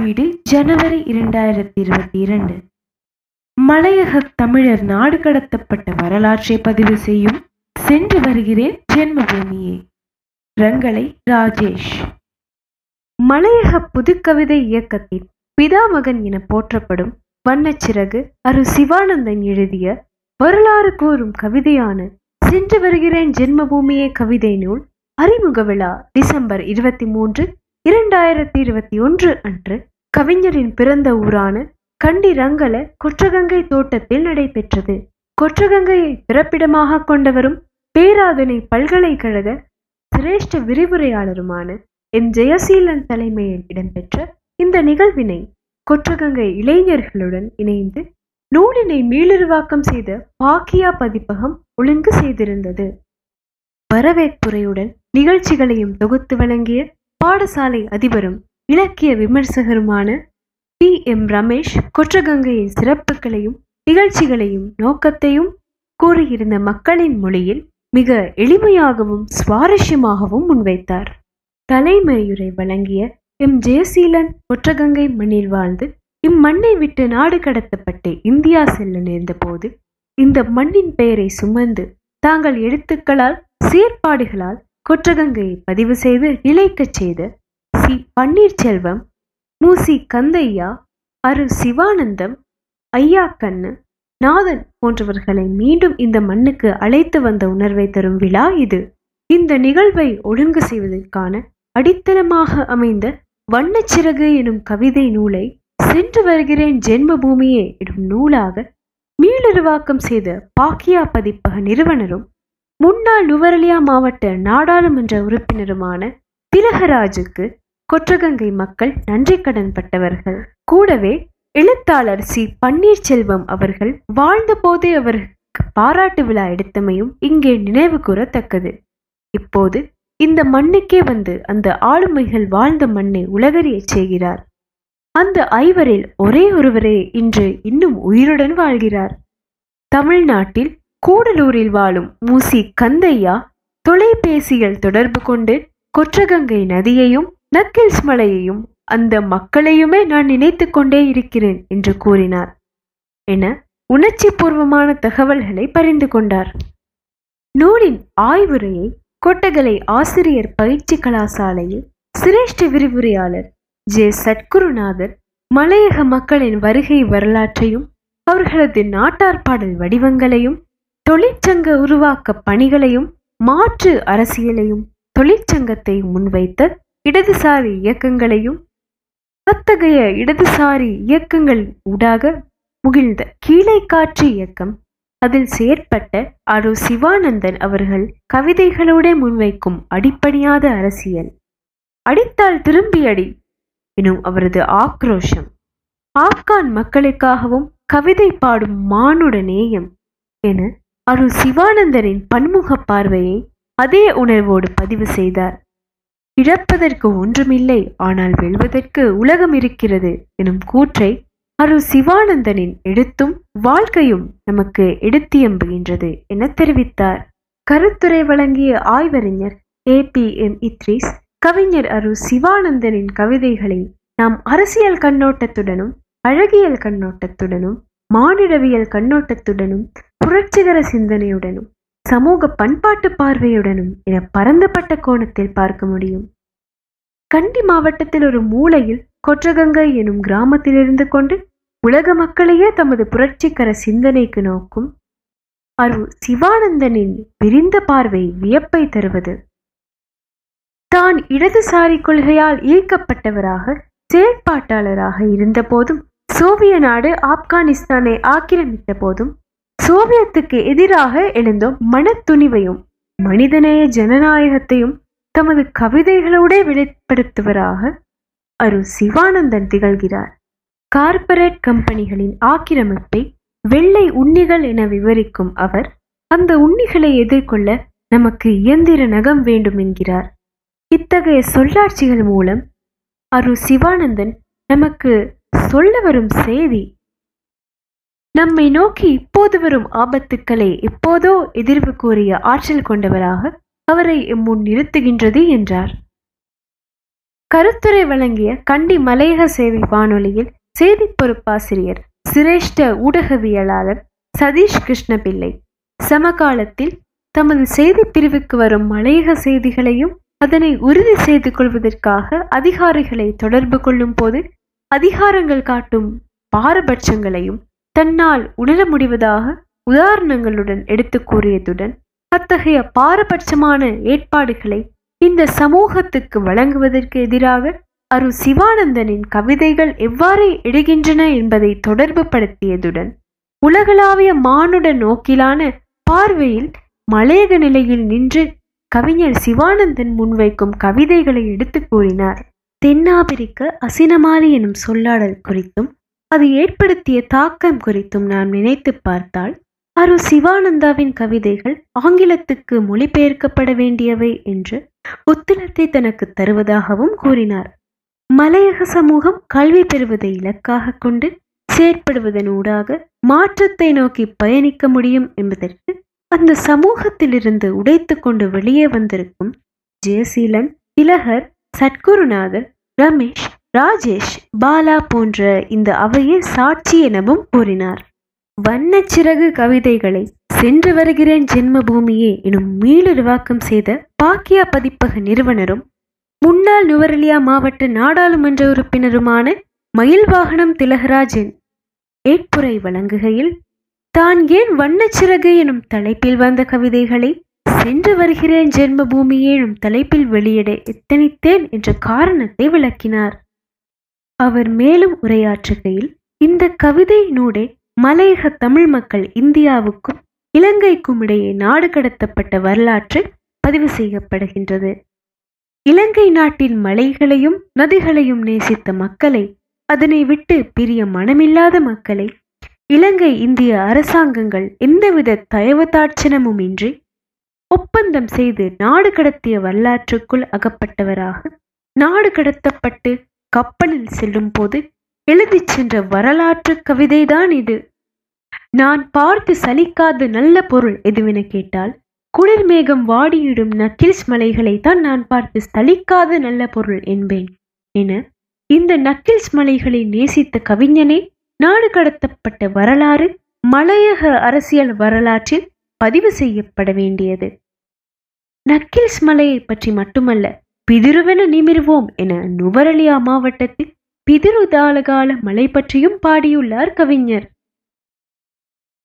வீடு ஜனவரி இரண்டாயிரத்தி இருபத்தி இரண்டு. மலையக தமிழர் நாடு கடத்தப்பட்ட வரலாற்றை பதிவு செய்யும் சென்று வருகிறேன் ஜென்மபூமியே. ரங்களை ராஜேஷ். மலையக புதுக்கவிதை இயக்கத்தின் பிதாமகன் என போற்றப்படும் வண்ணச்சிறகு அரு சிவானந்தன் எழுதிய வரலாறு கூறும் கவிதையான சென்று வருகிறேன் ஜென்மபூமியே கவிதை நூல் அறிமுக விழா டிசம்பர் இருபத்தி மூன்று இரண்டாயிரத்தி இருபத்தி ஒன்று அன்று கவிஞரின் பிறந்த ஊரான கண்டி ரங்கல கொற்றகங்கை தோட்டத்தில் நடைபெற்றது. கொற்றகங்கையை பிறப்பிடமாக கொண்டவரும் பேராதனை பல்கலைக்கழக சிரேஷ்ட விரிவுரையாளருமான எம். ஜெயசீலன் தலைமையில் இடம்பெற்ற இந்த நிகழ்வினை கொற்றகங்கை இளைஞர்களுடன் இணைந்து நூலினை மீளுருவாக்கம் செய்த பாக்கியா பதிப்பகம் ஒழுங்கு செய்திருந்தது. வரவேற்புரையுடன் நிகழ்ச்சிகளையும் தொகுத்து வழங்கிய பாடசாலை அதிபரும் இலக்கிய விமர்சகருமான பி. எம். ரமேஷ் கொற்றகங்கையின் சிறப்புகளையும் நிகழ்ச்சிகளையும் நோக்கத்தையும் கூறியிருந்த மக்களின் மொழியில் மிக எளிமையாகவும் சுவாரஸ்யமாகவும் முன்வைத்தார். தலைமையுரை வழங்கிய எம். ஜெயசீலன் கொற்றகங்கை மண்ணில் வாழ்ந்து இம்மண்ணை விட்டு நாடு கடத்தப்பட்டு இந்தியா செல்ல நேர்ந்த போது இந்த மண்ணின் பெயரை சுமந்து தாங்கள் எழுத்துக்களால் செயற்பாடுகளால் கொற்றகங்கையை பதிவு செய்து நிலைக்கச் செய்த சி. பன்னீர்செல்வம் மூசி கந்தையா அரு. சிவானந்தம் ஐயா கண்ணு நாதன் போன்றவர்களை மீண்டும் இந்த மண்ணுக்கு அழைத்து வந்த உணர்வை தரும் விழா இது. இந்த நிகழ்வை ஒழுங்கு செய்வதற்கான அடித்தளமாக அமைந்த வண்ணச்சிறகு எனும் கவிதை நூலை சென்று வருகிறேன் ஜென்மபூமியே எனும் நூலாக மீளுருவாக்கம் செய்த பாக்கியா பதிப்பக நிறுவனரும் முன்னாள் நுவரலியா மாவட்ட நாடாளுமன்ற உறுப்பினருமான திலகராஜுக்கு கொற்றகங்கை மக்கள் நன்றி கடன் பட்டவர்கள். கூடவே எழுத்தாளர் சி. பன்னீர்செல்வம் அவர்கள் வாழ்ந்த போதே அவருக்கு பாராட்டு விழா எடுத்தமையும் இங்கே நினைவு கூறத்தக்கது. இப்போது இந்த மண்ணுக்கே வந்து அந்த ஆளுமைகள் வாழ்ந்த மண்ணை உலகறிய செய்கிறார். அந்த ஐவரில் ஒரே ஒருவரே இன்று இன்னும் உயிருடன் வாழ்கிறார். தமிழ்நாட்டில் கூடலூரில் வாழும் மூசி கந்தையா தொலைபேசியில் தொடர்பு கொண்டு கொற்றகங்கை நதியையும் நக்கில்ஸ் மலையையும் அந்த மக்களையுமே நான் நினைத்து கொண்டே இருக்கிறேன் என்று கூறினார். என உணர்ச்சி பூர்வமான தகவல்களை பரிந்து கொண்டார். நூலின் ஆய்வுரையை கொட்டகலை ஆசிரியர் பயிற்சி கலாசாலையில் சிரேஷ்ட விரிவுரையாளர் ஜே. சத்குருநாதர் மலையக மக்களின் வருகை வரலாற்றையும் அவர்களது நாட்டார் பாடல் வடிவங்களையும் தொழிற்சங்க உருவாக்க பணிகளையும் மாற்று அரசியலையும் தொழிற்சங்கத்தை முன்வைத்த இடதுசாரி இயக்கங்களையும் அத்தகைய இடதுசாரி இயக்கங்கள் ஊடாக முகிழ்ந்த கீழே காற்று இயக்கம் அதில் செயற்பட்ட அரு சிவானந்தன் அவர்கள் கவிதைகளோட முன்வைக்கும் அடிப்படையாத அரசியல். அடித்தால் திரும்பி அடி எனும் அவரது ஆக்ரோஷம். ஆப்கான் மக்களுக்காகவும் கவிதை பாடும் மானுட நேயம் என அரு சிவானந்தரின் பன்முக பார்வையை அதே உணர்வோடு பதிவு செய்தார். இழப்பதற்கு ஒன்றுமில்லை ஆனால் வெல்வதற்கு உலகம் இருக்கிறது எனும் கூற்றை அரு சிவானந்தனின் எழுத்தும் வாழ்க்கையும் நமக்கு எடுத்தியம்புகின்றது என தெரிவித்தார். கருத்துரை வழங்கிய ஆய்வறிஞர் ஏ பி எம் இத்ரிஸ் கவிஞர் அரு சிவானந்தனின் கவிதைகளை நாம் அரசியல் கண்ணோட்டத்துடனும் அழகியல் கண்ணோட்டத்துடனும் மானிடவியல் கண்ணோட்டத்துடனும் புரட்சிகர சிந்தனையுடனும் சமூக பண்பாட்டு பார்வையுடனும் என பரந்தப்பட்ட கோணத்தில் பார்க்க முடியும். கண்டி மாவட்டத்தில் ஒரு மூலையில் கொற்றகங்கை எனும் கிராமத்தில் இருந்து கொண்டு உலக மக்களையே தமது புரட்சிகர சிந்தனைக்கு நோக்கும் அரு சிவானந்தனின் விரிந்த பார்வை வியப்பை தருவது. தான் இடதுசாரி கொள்கையால் ஈர்க்கப்பட்டவராக செயற்பாட்டாளராக இருந்தபோதும் சோவிய நாடு ஆப்கானிஸ்தானை ஆக்கிரமித்த போதும் சோவியத்துக்கு எதிராக எழுந்த மனத்துணிவையும் மனிதநேய ஜனநாயகத்தையும் தமது கவிதைகளோட வெளிப்படுத்துவராக அரு சிவானந்தன் திகழ்கிறார். கார்ப்பரேட் கம்பெனிகளின் ஆக்கிரமிப்பை வெள்ளை உண்ணிகள் என விவரிக்கும் அவர் அந்த உண்ணிகளை எதிர்கொள்ள நமக்கு இயந்திர நகம் வேண்டும் என்கிறார். இத்தகைய சொல்லாட்சிகள் மூலம் அரு சிவானந்தன் நமக்கு சொல்ல வரும் செய்தி நம்மை நோக்கி இப்போது வரும் ஆபத்துக்களை எப்போதோ எதிர்வு கூறிய ஆற்றல் கொண்டவராக அவரை முன் நிறுத்துகின்றது என்றார். கருத்துரை வழங்கிய கண்டி மலையக சேவை வானொலியில் செய்தி பொறுப்பாசிரியர் சிரேஷ்ட ஊடகவியலாளர் சதீஷ் கிருஷ்ணபிள்ளை. சமகாலத்தில் தமது செய்தி பிரிவுக்கு வரும் மலையக செய்திகளையும் அதனை உறுதி செய்து கொள்வதற்காக அதிகாரிகளை தொடர்பு கொள்ளும் போது அதிகாரங்கள் காட்டும் பாரபட்சங்களையும் தன்னால் உணர முடிவதாக உதாரணங்களுடன் எடுத்து கூறியதுடன் அத்தகைய பாரபட்சமான ஏற்பாடுகளை இந்த சமூகத்துக்கு வழங்குவதற்கு எதிராக அரு சிவானந்தனின் கவிதைகள் எவ்வாறு எடுகின்றன என்பதை தொடர்பு படுத்தியதுடன் உலகளாவிய மானுட நோக்கிலான பார்வையில் மலையக நிலையில் நின்று கவிஞர் சிவானந்தன் முன்வைக்கும் கவிதைகளை எடுத்து கூறினார். தென்னாப்பிரிக்க அசினமாலி எனும் சொல்லாடல் குறித்தும் அது ஏற்படுத்திய தாக்கம் குறித்தும் நாம் நினைத்து பார்த்தால் அரு சிவானந்தாவின் கவிதைகள் ஆங்கிலத்துக்கு மொழிபெயர்க்கப்பட வேண்டியவை என்று உத்திரத்தை தனக்கு தருவதாகவும் கூறினார். மலையக சமூகம் கல்வி பெறுவதை இலக்காக கொண்டு செயற்படுவதனூடாக மாற்றத்தை நோக்கி பயணிக்க முடியும் என்பதற்கு அந்த சமூகத்திலிருந்து உடைத்து கொண்டு வெளியே வந்திருக்கும் ஜெயசீலன் திலகர் சத்குருநாதர் ரமேஷ் ராஜேஷ் பாலா போன்ற இந்த அவையே சாட்சி எனவும் கூறினார். வண்ணச்சிறகு கவிதைகளை சென்று வருகிறேன் ஜென்மபூமியே எனும் மீளுருவாக்கம் செய்த பாக்கியா பதிப்பக நிறுவனரும் முன்னாள் நுவரெலியா மாவட்ட நாடாளுமன்ற உறுப்பினருமான மயில் வாகனம் திலகராஜன் ஏற்புரை வழங்குகையில் தான் ஏன் வண்ணச்சிறகு எனும் தலைப்பில் வந்த கவிதைகளை சென்று வருகிறேன் ஜென்மபூமியே எனும் தலைப்பில் வெளியிட எத்தனித்தேன் என்ற காரணத்தை விளக்கினார். அவர் மேலும் உரையாற்றுகையில் இந்த கவிதை நூடே மலையக தமிழ் மக்கள் இந்தியாவுக்கும் இலங்கைக்கும் இடையே நாடு கடத்தப்பட்ட வரலாற்று பதிவு செய்யப்படுகின்றது. இலங்கை நாட்டின் மலைகளையும் நதிகளையும் நேசித்த மக்களை அதனை விட்டு பிரிய மனமில்லாத மக்களை இலங்கை இந்திய அரசாங்கங்கள் எந்தவித தயவதாட்சணமும் இன்றி ஒப்பந்தம் செய்து நாடு கடத்திய வரலாற்றுக்குள் அகப்பட்டவராக நாடு கடத்தப்பட்டு கப்பலில் செல்லும் போது எழுதிச் சென்ற வரலாற்று கவிதைதான் இது. நான் பார்த்து சலிக்காத நல்ல பொருள் எதுவென கேட்டால் குளிர் மேகம் வாடியிடும் நக்கில்ஸ் மலைகளை தான் நான் பார்த்து சலிக்காத நல்ல பொருள் என்பேன் என இந்த நக்கில்ஸ் மலைகளை நேசித்த கவிஞனே நாடு கடத்தப்பட்ட வரலாறு மலையக அரசியல் வரலாற்றில் பதிவு செய்யப்பட வேண்டியது. நக்கில்ஸ் மலையை பற்றி மட்டுமல்ல பிதிருவென நிமிர்வோம் என நுவரலியா மாவட்டத்தில் பிதிருதாலகால மலை பற்றியும் பாடியுள்ளார் கவிஞர்.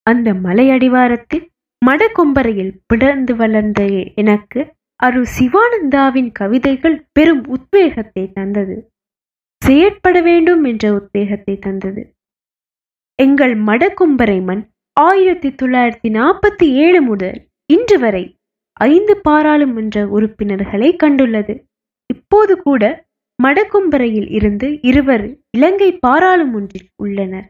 அந்த மலை அடிவாரத்தில் மடக்கொம்பரையில் பிடர்ந்து வளர்ந்த எனக்கு அரு சிவானந்தாவின் கவிதைகள் பெரும் உத்வேகத்தை தந்தது. செயற்பட வேண்டும் என்ற உத்வேகத்தை தந்தது. எங்கள் மடக்கொம்பரை மண் ஆயிரத்தி தொள்ளாயிரத்தி நாற்பத்தி ஏழு முதல் இன்று வரை ஐந்து பாராளுமன்ற உறுப்பினர்களை கண்டுள்ளது. இப்போது கூட மடக்கும்பரையில் இருந்து இருவர் இலங்கை பாராளுமன்றில் உள்ளனர்.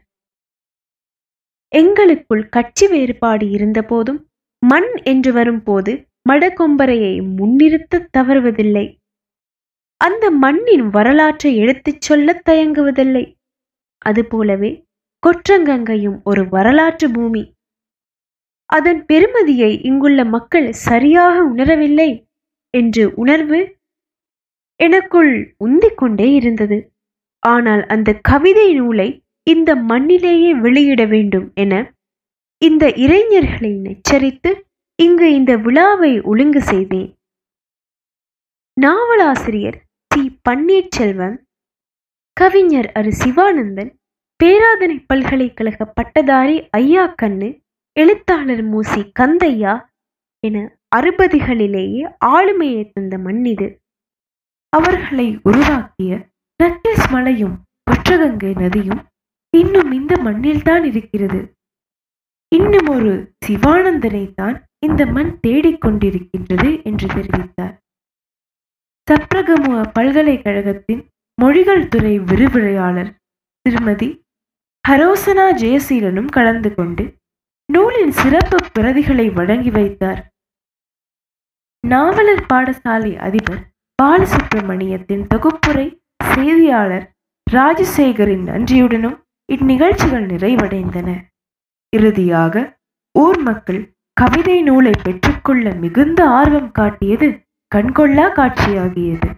எங்களுக்குள் கட்சி வேறுபாடு இருந்தபோதும் மண் என்று வரும்போது மடக்கொம்பரையை முன்னிறுத்த தவறுவதில்லை. அந்த மண்ணின் வரலாற்றை எடுத்துச் சொல்ல தயங்குவதில்லை. அதுபோலவே கொற்றங்கங்கையும் ஒரு வரலாற்று பூமி. அதன் பெருமதியை இங்குள்ள மக்கள் சரியாக உணரவில்லை என்று உணர்வு எனக்குள் உந்திக் கொண்டே இருந்தது. ஆனால் அந்த கவிதை நூலை இந்த மண்ணிலேயே வெளியிட வேண்டும் என இந்த இளைஞர்களை எச்சரித்து இங்கு இந்த விழாவை ஒழுங்கு செய்தேன். நாவலாசிரியர் சி பன்னீர்செல்வம் கவிஞர் அரு சிவானந்தன் பேராதனை பல்கலைக்கழக பட்டதாரி ஐயா கண்ணு எழுத்தாளர் மூசி கந்தையா என அறுபதுகளிலேயே ஆளுமையை தந்த மண் இது அவர்களை உருவாக்கிய நக்கில்ஸ் மலையும் ஒற்றகங்கை நதியும் இன்னும் இந்த மண்ணில்தான் இருக்கிறது. இன்னும் ஒரு சிவானந்தனை தான் இந்த மண் தேடிக்கொண்டிருக்கின்றது என்று தெரிவித்தார். சப்ரகமுவ பல்கலைக்கழகத்தின் மொழிகள் துறை விரிவுரையாளர் திருமதி ஹரோசனா ஜெயசீலனும் கலந்து கொண்டு நூலின் சிறப்பு பிரதிகளை வழங்கி வைத்தார். நாவலர் பாடசாலை அதிபர் பாலசுப்பிரமணியத்தின் தொகுப்புரை செய்தியாளர் ராஜசேகரின் நன்றியுடனும் இந்நிகழ்ச்சிகள் நிறைவடைந்தன. இறுதியாக ஊர் மக்கள் கவிதை நூலை பெற்றுக்கொள்ள மிகுந்த ஆர்வம் காட்டியது கண்கொள்ளா காட்சியாகியது.